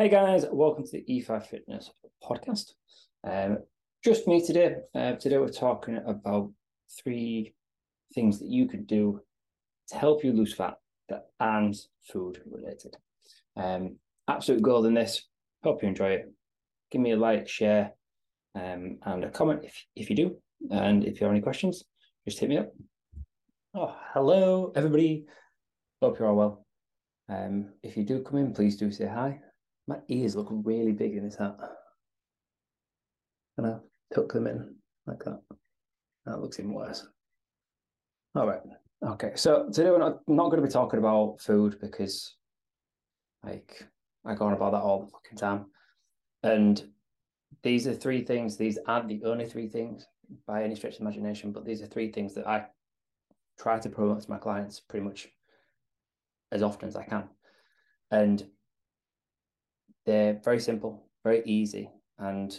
Hey guys, welcome to the E5 Fitness podcast. Um, just me today. Uh, today we're talking about three things that you could do to help you lose fat that aren't food related. Um, absolute gold in this. Hope you enjoy it. Give me a like, share, um, and a comment if, if you do. And if you have any questions, just hit me up. Oh, hello everybody. Hope you're all well. Um, if you do come in, please do say hi. My ears look really big in this hat. And I tuck them in like that. That looks even worse. All right. Okay. So today we're not, not going to be talking about food because like I go on about that all the fucking time. And these are three things. These aren't the only three things by any stretch of imagination, but these are three things that I try to promote to my clients pretty much as often as I can. And they're very simple, very easy, and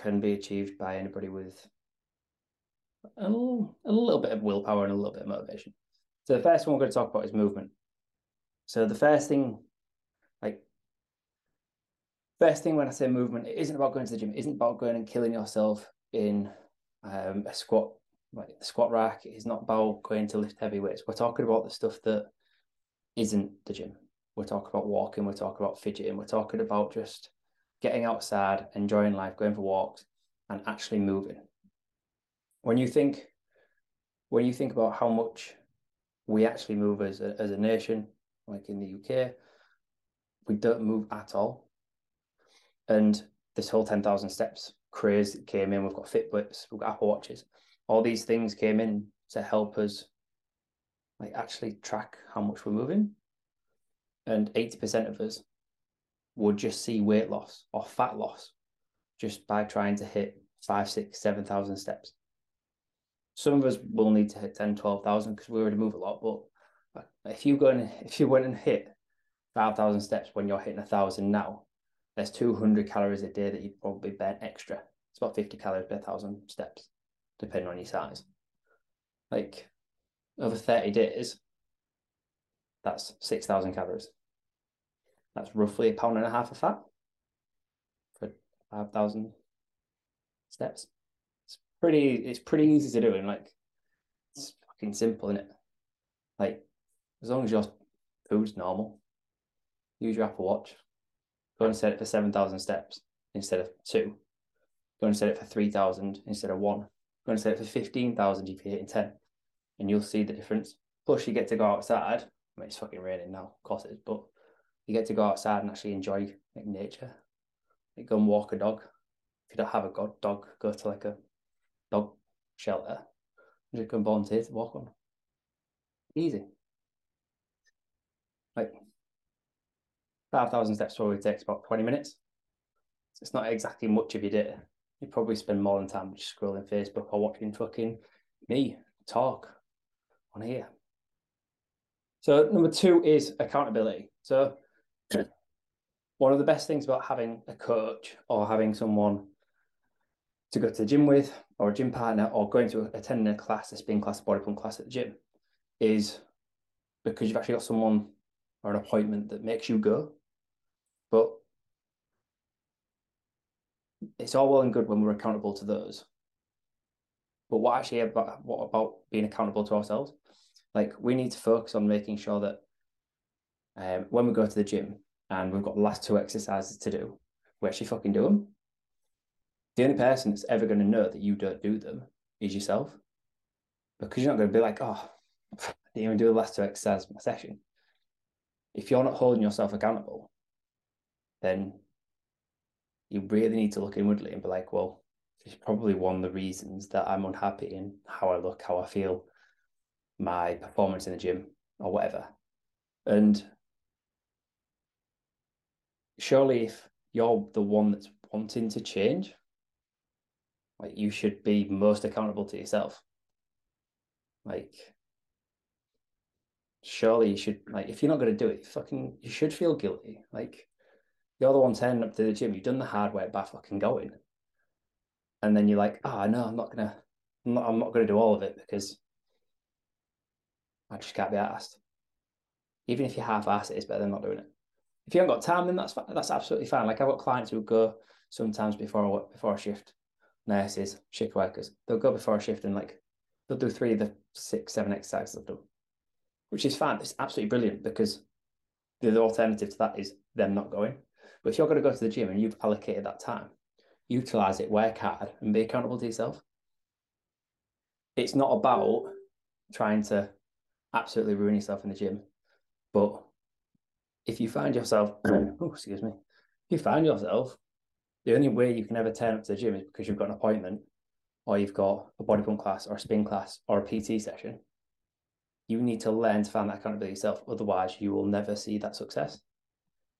can be achieved by anybody with a little, a little bit of willpower and a little bit of motivation. So the first one we're going to talk about is movement. So the first thing, like first thing when I say movement, it isn't about going to the gym. It isn't about going and killing yourself in um, a squat, like the squat rack. It's not about going to lift heavy weights. We're talking about the stuff that isn't the gym. We're talking about walking, we're talking about fidgeting, we're talking about just getting outside, enjoying life, going for walks, and actually moving. When you think, when you think about how much we actually move as a, as a nation, like in the UK, we don't move at all. And this whole 10,000 steps craze came in. We've got Fitbits, we've got Apple Watches. All these things came in to help us like actually track how much we're moving and 80% of us would just see weight loss or fat loss just by trying to hit five, six, 7,000 steps. Some of us will need to hit 10, 12,000 because we already move a lot. But uh, if you go and if you went and hit 5,000 steps when you're hitting a thousand now, there's 200 calories a day that you'd probably burn extra. It's about 50 calories per thousand steps, depending on your size. Like over 30 days, that's 6,000 calories. That's roughly a pound and a half of fat for 5,000 steps. It's pretty, it's pretty easy to do. And like, it's fucking simple, isn't it? Like, as long as your food's normal, use your Apple Watch, go and set it for 7,000 steps instead of two. Go and set it for 3,000 instead of one. Go and set it for 15,000 if you're hitting 10. And you'll see the difference. Plus, you get to go outside. I mean, it's fucking raining now, of course it is, but you get to go outside and actually enjoy like nature. Like go and walk a dog. If you don't have a god dog, go to like a dog shelter. And just go and volunteer to walk on. Easy. Like five thousand steps probably takes about twenty minutes. So it's not exactly much of your day. You probably spend more than time just scrolling Facebook or watching fucking me talk on here. So number two is accountability. So one of the best things about having a coach or having someone to go to the gym with or a gym partner or going to attending a class, a spin class, a body pump class at the gym is because you've actually got someone or an appointment that makes you go. But it's all well and good when we're accountable to those. But what actually about what about being accountable to ourselves? Like we need to focus on making sure that um, when we go to the gym and we've got the last two exercises to do, we actually fucking do them. The only person that's ever going to know that you don't do them is yourself. Because you're not going to be like, oh, I didn't even do the last two exercises of my session. If you're not holding yourself accountable, then you really need to look inwardly and be like, well, it's probably one of the reasons that I'm unhappy in how I look, how I feel, my performance in the gym, or whatever. And surely if you're the one that's wanting to change, like you should be most accountable to yourself. Like surely you should like if you're not going to do it, fucking you should feel guilty. Like you're the one turning up to the gym, you've done the hard work by fucking going. And then you're like, ah, oh, no, I'm not gonna I'm not, I'm not gonna do all of it because I just can't be asked. Even if you half ass it, it's better than not doing it If you haven't got time, then that's that's absolutely fine. Like I've got clients who go sometimes before before a shift, nurses, shift workers. They'll go before a shift and like they'll do three of the six, seven exercises they've done, which is fine. It's absolutely brilliant because the alternative to that is them not going. But if you're going to go to the gym and you've allocated that time, utilize it, work hard, and be accountable to yourself. It's not about trying to absolutely ruin yourself in the gym, but if you find yourself, oh, excuse me, if you find yourself, the only way you can ever turn up to the gym is because you've got an appointment or you've got a body pump class or a spin class or a PT session. You need to learn to find that accountability yourself. Otherwise, you will never see that success.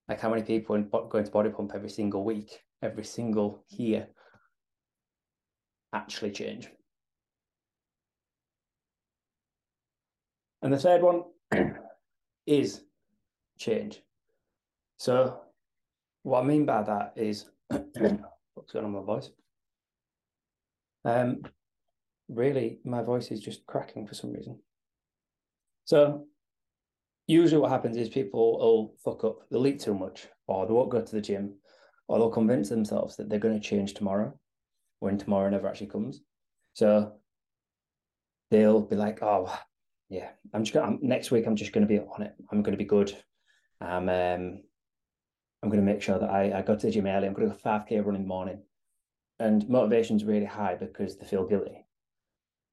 Like how many people in, going to body pump every single week, every single year, actually change. And the third one is change. So, what I mean by that is what's going on my voice? Um, really, my voice is just cracking for some reason. So, usually, what happens is people will fuck up, they'll eat too much, or they won't go to the gym, or they'll convince themselves that they're going to change tomorrow when tomorrow never actually comes. So, they'll be like, oh, yeah, I'm just gonna, next week, I'm just going to be on it. I'm going to be good. I'm um, I'm going to make sure that I, I go to the gym early. I'm going to go 5k run in the morning. And motivation's really high because they feel guilty.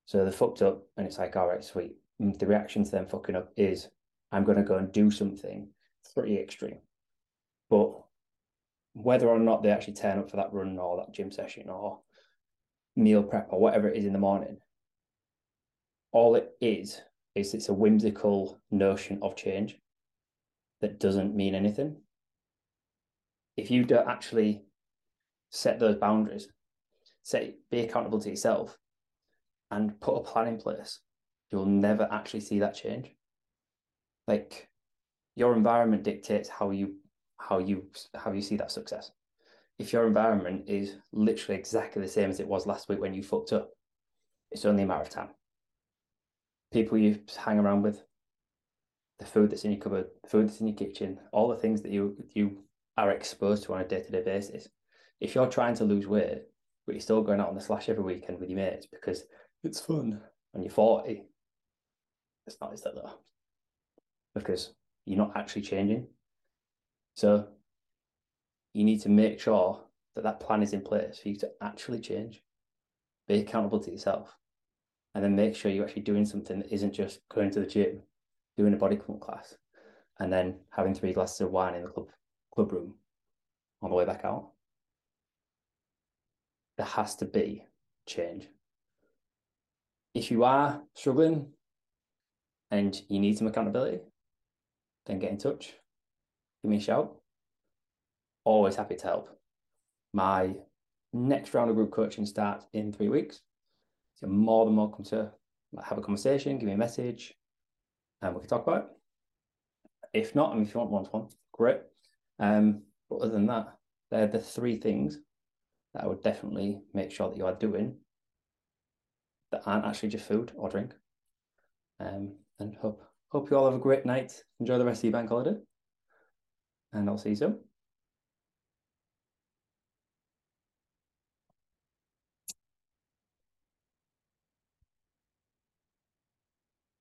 So they're fucked up and it's like, all right, sweet. And the reaction to them fucking up is I'm going to go and do something pretty extreme. But whether or not they actually turn up for that run or that gym session or meal prep or whatever it is in the morning, all it is is it's a whimsical notion of change that doesn't mean anything. If you don't actually set those boundaries, set be accountable to yourself, and put a plan in place, you'll never actually see that change. Like your environment dictates how you how you how you see that success. If your environment is literally exactly the same as it was last week when you fucked up, it's only a matter of time. People you hang around with, the food that's in your cupboard, the food that's in your kitchen, all the things that you you are exposed to on a day to day basis. If you're trying to lose weight, but you're still going out on the slash every weekend with your mates because it's fun and you're 40, it's not, is that though? Because you're not actually changing. So you need to make sure that that plan is in place for you to actually change. Be accountable to yourself. And then make sure you're actually doing something that isn't just going to the gym doing a body pump class, and then having three glasses of wine in the club club room on the way back out. There has to be change. If you are struggling and you need some accountability, then get in touch. Give me a shout. Always happy to help. My next round of group coaching starts in three weeks. So you're more than welcome to have a conversation, give me a message, and we can talk about it. If not, I mean, if you want one to one, great. Um, but other than that, they're the three things that I would definitely make sure that you are doing that aren't actually just food or drink. Um, and hope hope you all have a great night. Enjoy the rest of your bank holiday, and I'll see you soon.